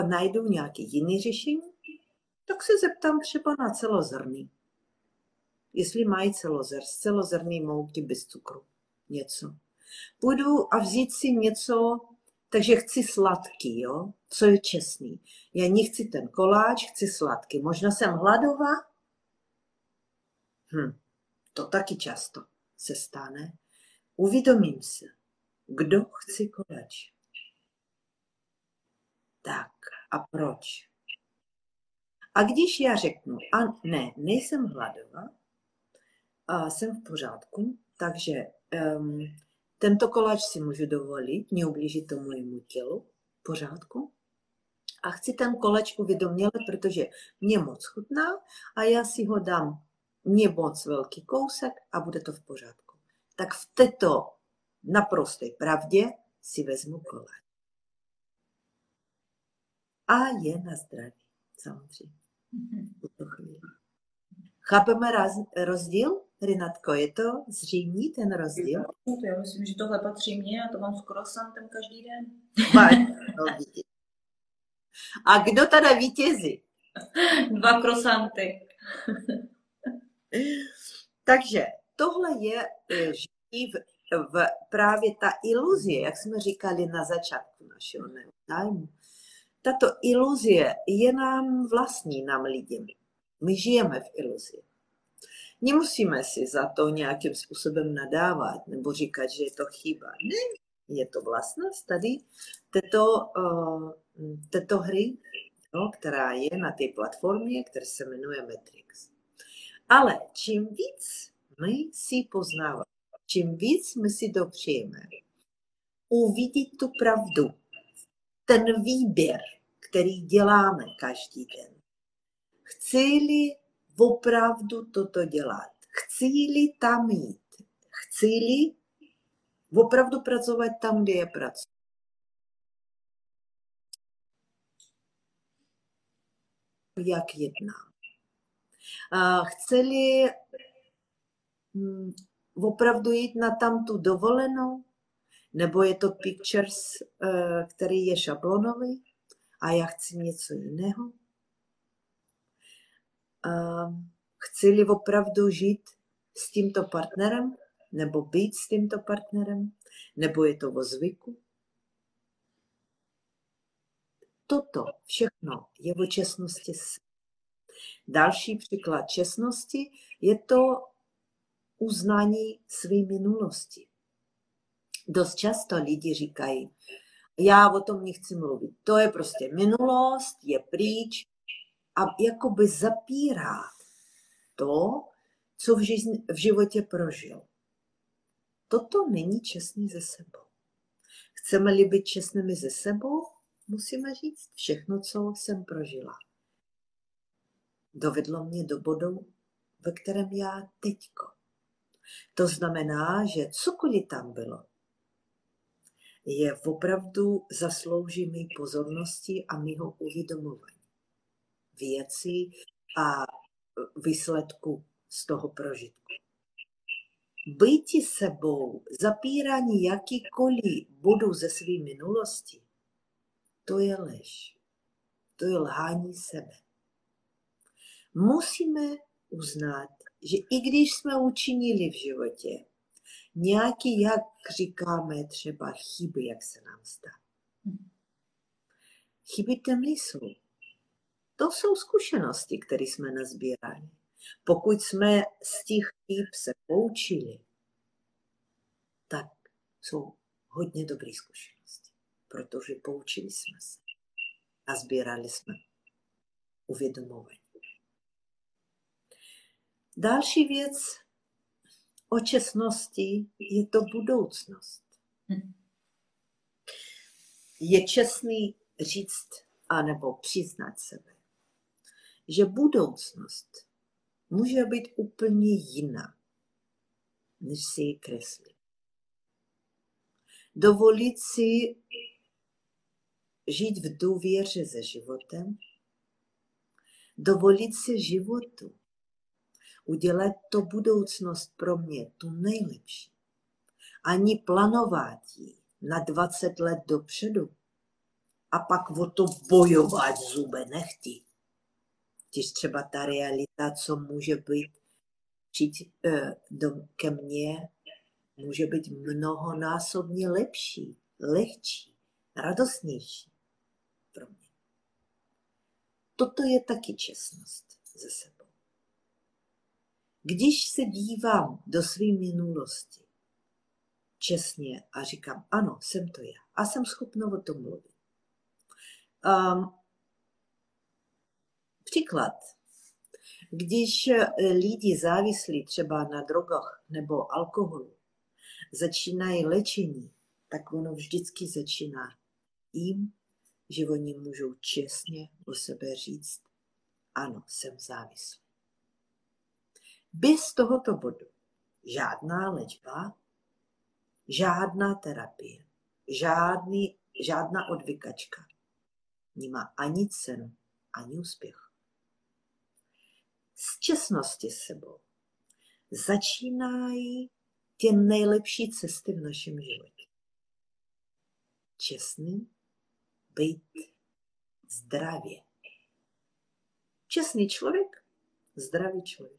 najdu nějaký jiný řešení? Tak se zeptám třeba na celozrný. Jestli mají celozr, celozrný mouky bez cukru. Něco. Půjdu a vzít si něco takže chci sladký, jo? Co je čestný. Já nechci ten koláč, chci sladký. Možná jsem hladová? Hm, to taky často. se stane, uvědomím se, kdo chci koláč. Tak a proč? A když já řeknu, a ne, nejsem hladová, a jsem v pořádku, takže um, tento koláč si můžu dovolit, neublížit to mojemu tělu, v pořádku. A chci ten koláč uvědoměle, protože mě moc chutná a já si ho dám mě moc velký kousek a bude to v pořádku. Tak v této naprosté pravdě si vezmu koláč. A je na zdraví, samozřejmě. Mm-hmm. Chápeme rozdíl? Rinatko, je to zřejmě ten rozdíl? Já myslím, že tohle patří mně a to mám skoro santem každý den. a kdo teda vítězí? <laughs> Dva krosanty. <laughs> Takže tohle je e, žití v, v právě ta iluzie, jak jsme říkali na začátku našeho zájmu. Tato iluzie je nám vlastní, nám lidem. My žijeme v iluzi. Nemusíme si za to nějakým způsobem nadávat nebo říkat, že je to chyba. Ne, je to vlastnost tady této, uh, této hry, no, která je na té platformě, která se jmenuje Matrix. Ale čím víc my si poznáváme, čím víc my si dopřejeme uvidět tu pravdu, ten výběr, který děláme každý den. Chci-li opravdu toto dělat, chci-li tam jít, chci-li opravdu pracovat tam, kde je pracuji. Jak jednám. Chci-li hm, opravdu jít na tam tu dovolenou, nebo je to pictures, eh, který je šablonový a já chci něco jiného. Chci-li opravdu žít s tímto partnerem, nebo být s tímto partnerem, nebo je to o zvyku. Toto všechno je o čestnosti. Další příklad čestnosti je to uznání své minulosti. Dost často lidi říkají, já o tom nechci mluvit. To je prostě minulost, je pryč a jakoby zapírá to, co v, žizni, v životě prožil. Toto není čestný ze sebou. Chceme-li být čestnými ze sebou, musíme říct všechno, co jsem prožila. Dovedlo mě do bodu, ve kterém já teďko. To znamená, že cokoliv tam bylo, je opravdu zaslouží mý pozornosti a mýho uvědomování věcí a výsledku z toho prožitku. Bejti sebou, zapírání jakýkoliv bodu ze své minulosti, to je lež. To je lhání sebe. Musíme uznat, že i když jsme učinili v životě nějaký, jak říkáme, třeba chyby, jak se nám zdá. Chyby tam nejsou. To jsou zkušenosti, které jsme nazbírali. Pokud jsme z těch chyb se poučili, tak jsou hodně dobré zkušenosti, protože poučili jsme se a sbírali jsme uvědomování. Další věc o čestnosti je to budoucnost. Hm. Je čestný říct anebo přiznat sebe, že budoucnost může být úplně jiná, než si ji kreslí. Dovolit si žít v důvěře se životem, dovolit si životu udělat to budoucnost pro mě tu nejlepší. Ani plánovat ji na 20 let dopředu a pak o to bojovat zube nechty. Když třeba ta realita, co může být přijít eh, do, ke mně, může být mnohonásobně lepší, lehčí, radostnější pro mě. Toto je taky čestnost ze sebou. Když se dívám do své minulosti čestně a říkám, ano, jsem to já a jsem schopna o tom mluvit. Um, příklad. Když lidi závislí třeba na drogách nebo alkoholu, začínají léčení, tak ono vždycky začíná tím, že oni můžou čestně o sebe říct, ano, jsem závislý. Bez tohoto bodu žádná léčba, žádná terapie, žádný, žádná odvykačka nemá ani cenu, ani úspěch. Z čestnosti sebou začínají ty nejlepší cesty v našem životě. Čestný, být zdravě. Čestný člověk, zdravý člověk.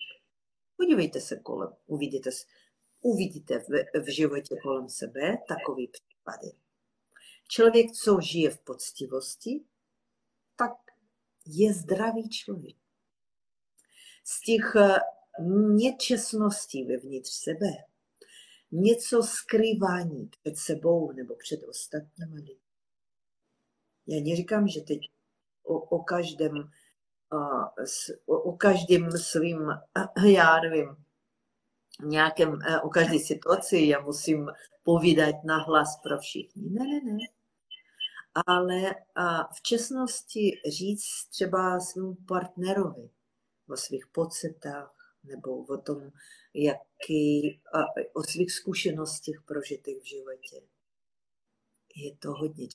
Podívejte se kolem, uvidíte, uvidíte v, v životě kolem sebe takový případy. Člověk, co žije v poctivosti, tak je zdravý člověk. Z těch eh, nečestností vevnitř sebe, něco skrývání před sebou nebo před ostatními lidmi. Já neříkám, že teď o, o každém o, každém svým, já nevím, nějakém, o každé situaci já musím povídat nahlas pro všichni. Ne, ne, ne. Ale v čestnosti říct třeba svému partnerovi o svých pocitách nebo o tom, jaký, o svých zkušenostech prožitých v životě. Je to hodně.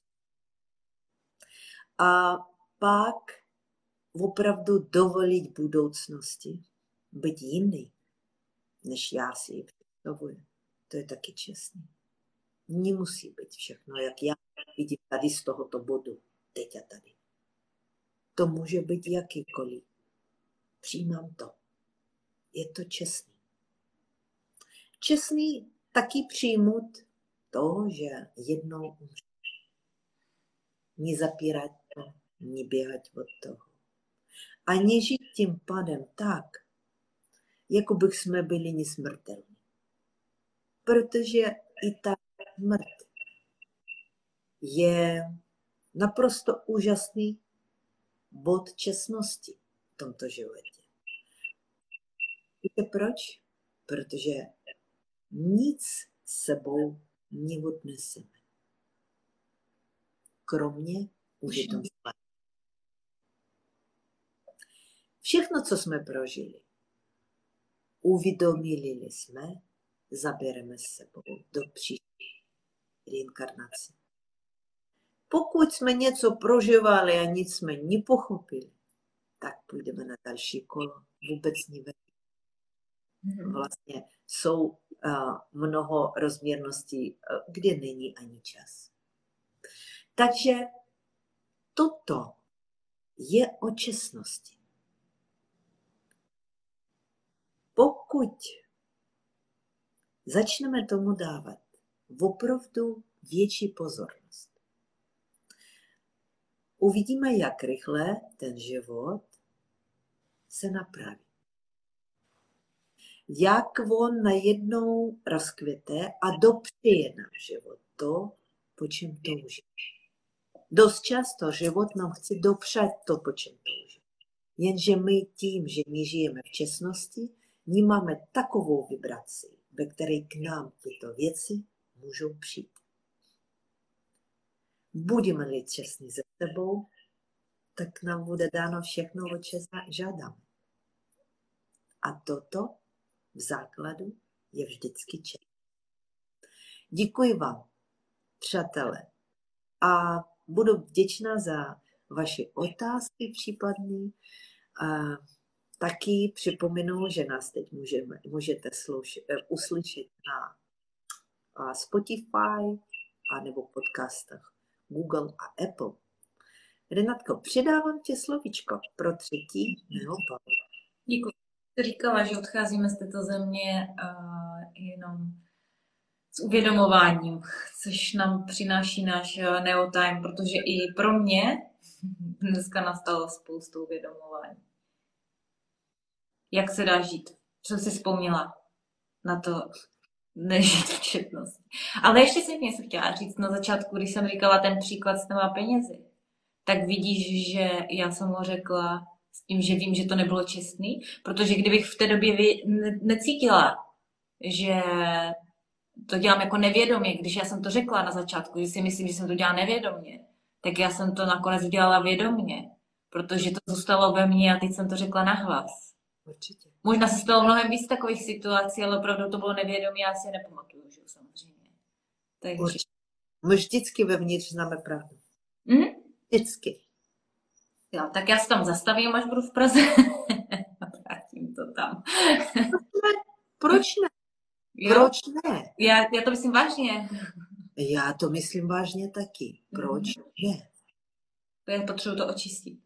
A pak opravdu dovolit budoucnosti být jiný, než já si ji představuji. To je taky čestný. Nemusí být všechno, jak já vidím tady z tohoto bodu, teď a tady. To může být jakýkoliv. Přijímám to. Je to čestný. Čestný taky přijmout to, že jednou umře. Nezapírat to, neběhat od toho a nežít tím pádem tak, jako bych jsme byli nesmrtelní. Protože i ta smrt je naprosto úžasný bod čestnosti v tomto životě. Víte proč? Protože nic sebou neodneseme. Kromě uvědomství. Všechno, co jsme prožili, uvědomili jsme, zabereme s sebou do příští reinkarnace. Pokud jsme něco prožívali a nic jsme nepochopili, tak půjdeme na další kolo. Vůbec nevím. Mhm. Vlastně jsou uh, mnoho rozměrností, uh, kde není ani čas. Takže toto je o čestnosti. pokud začneme tomu dávat opravdu větší pozornost, uvidíme, jak rychle ten život se napraví. Jak on najednou rozkvěte a dopřeje nám život to, po čem touží. Dost často život nám chce dopřát to, po čem touží. Jenže my tím, že my žijeme v čestnosti, vnímáme takovou vibraci, ve které k nám tyto věci můžou přijít. Budeme-li čestní ze sebou, tak nám bude dáno všechno, o čem žádáme. A toto v základu je vždycky čest. Děkuji vám, přátelé, a budu vděčná za vaše otázky případné. Taky připomenu, že nás teď můžeme, můžete sluš, eh, uslyšet na Spotify a nebo podcastech Google a Apple. Renatko, předávám ti slovičko pro třetí neopal. Děkuji. Říkala, že odcházíme z této země uh, jenom s uvědomováním, což nám přináší náš eh, neotime, protože i pro mě <laughs> dneska nastalo spoustu uvědomování jak se dá žít jsem si vzpomněla na to, nežít v četnosti. Ale ještě jsem něco chtěla říct na začátku, když jsem říkala ten příklad s těma penězi. Tak vidíš, že já jsem ho řekla tím, že vím, že to nebylo čestný, protože kdybych v té době necítila, že to dělám jako nevědomě, když já jsem to řekla na začátku, že si myslím, že jsem to dělala nevědomě, tak já jsem to nakonec udělala vědomě, protože to zůstalo ve mně a teď jsem to řekla nahlas. Určitě. Možná se stalo mnohem víc takových situací, ale opravdu to bylo nevědomí, já si je nepamatuju, že samozřejmě. Takže... Určitě. My vždycky vevnitř známe pravdu. Mm? Vždycky. Jo, tak já se tam zastavím, až budu v Praze. <laughs> Vrátím to tam. <laughs> Proč ne? Jo? Proč ne? Já, já to myslím vážně. Já to myslím vážně taky. Proč mm. ne? Já potřebuji to očistit.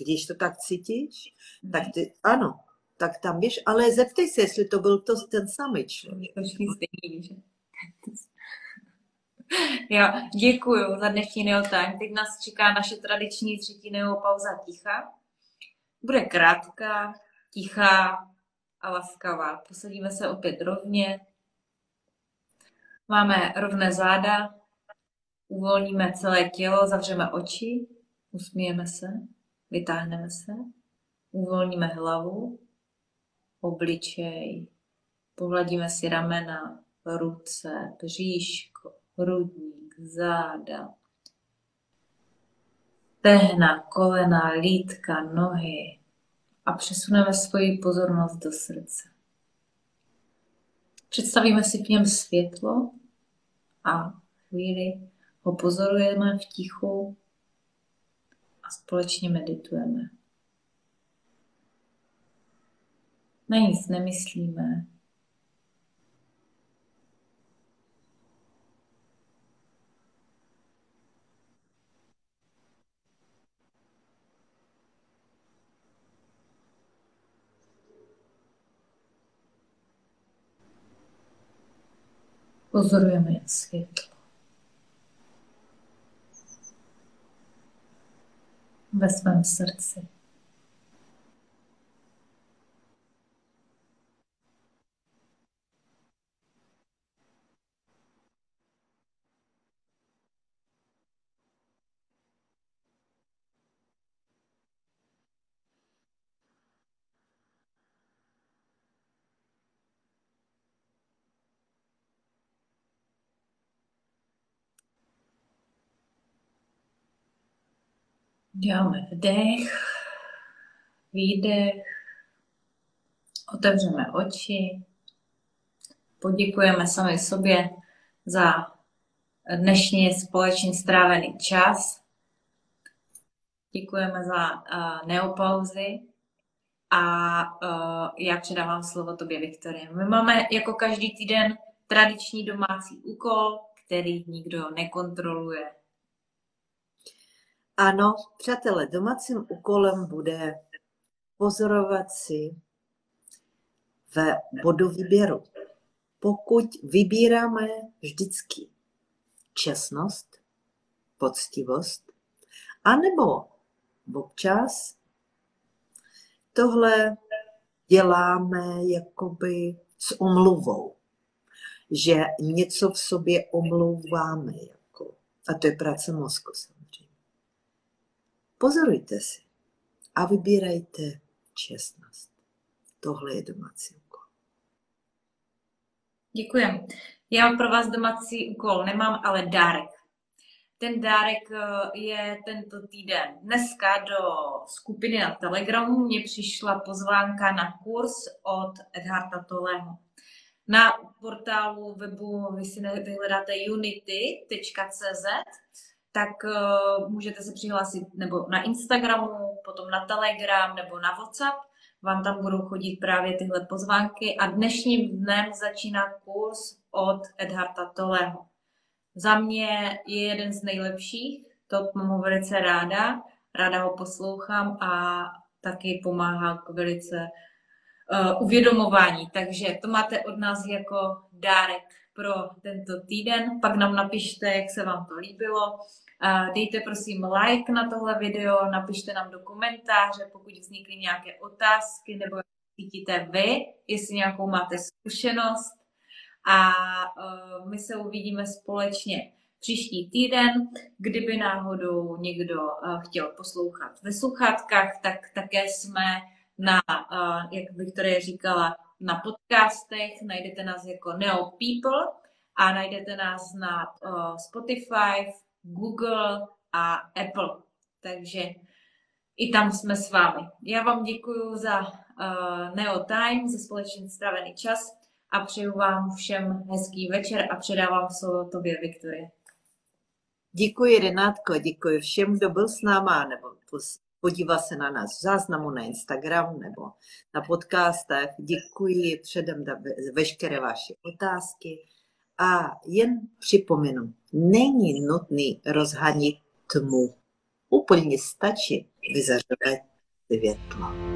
Když to tak cítíš, tak ty, ano, tak tam běž, ale zeptej se, jestli to byl to ten samý člověk. To stejný, že? <laughs> Jo, děkuji za dnešní neotime. Teď nás čeká naše tradiční třetí neopauza ticha. Bude krátká, tichá a laskavá. Posadíme se opět rovně. Máme rovné záda, uvolníme celé tělo, zavřeme oči, usmějeme se, vytáhneme se, uvolníme hlavu, obličej, pohladíme si ramena, ruce, bříško, hrudník, záda, tehna, kolena, lítka, nohy a přesuneme svoji pozornost do srdce. Představíme si v něm světlo a chvíli ho pozorujeme v tichu a společně meditujeme. Na nic nemyslíme, Pozorujeme jen světlo. Ve svém srdci. Děláme vdech, výdech, otevřeme oči, poděkujeme sami sobě za dnešní společně strávený čas. Děkujeme za uh, neopauzy a uh, já předávám slovo tobě, Viktorie. My máme jako každý týden tradiční domácí úkol, který nikdo nekontroluje. Ano, přátelé, domácím úkolem bude pozorovat si ve bodu výběru. Pokud vybíráme vždycky čestnost, poctivost, anebo občas tohle děláme jakoby s omluvou, že něco v sobě omlouváme. Jako, a to je práce mozku. Pozorujte si a vybírejte čestnost. Tohle je domácí úkol. Děkujem. Já pro vás domácí úkol nemám, ale dárek. Ten dárek eh, je tento týden. Dneska do skupiny na Telegramu mě přišla pozvánka na kurz od Edharda Toleho. Na portálu webu vy si vyhledáte unity.cz tak uh, můžete se přihlásit nebo na Instagramu, potom na Telegram nebo na WhatsApp. Vám tam budou chodit právě tyhle pozvánky a dnešním dnem začíná kurz od Edharda Toleho. Za mě je jeden z nejlepších, to mám ho velice ráda, ráda ho poslouchám a taky pomáhá k velice uh, uvědomování. Takže to máte od nás jako dárek pro tento týden. Pak nám napište, jak se vám to líbilo. Dejte prosím like na tohle video, napište nám do komentáře, pokud vznikly nějaké otázky nebo cítíte vy, jestli nějakou máte zkušenost a uh, my se uvidíme společně příští týden. Kdyby náhodou někdo uh, chtěl poslouchat ve sluchátkách, tak také jsme na, uh, jak Viktorie říkala, na podcastech, najdete nás jako Neo People a najdete nás na uh, Spotify, Google a Apple. Takže i tam jsme s vámi. Já vám děkuji za uh, Neo Time, za společně stravený čas a přeju vám všem hezký večer a předávám slovo tobě, Viktorie. Děkuji, Renátko, děkuji všem, kdo byl s náma, nebo podíval se na nás v záznamu na Instagram nebo na podcastech. Děkuji předem za veškeré vaše otázky. A jen připomenu, není nutný rozhanit tmu. Úplně stačí vyzařovat světlo.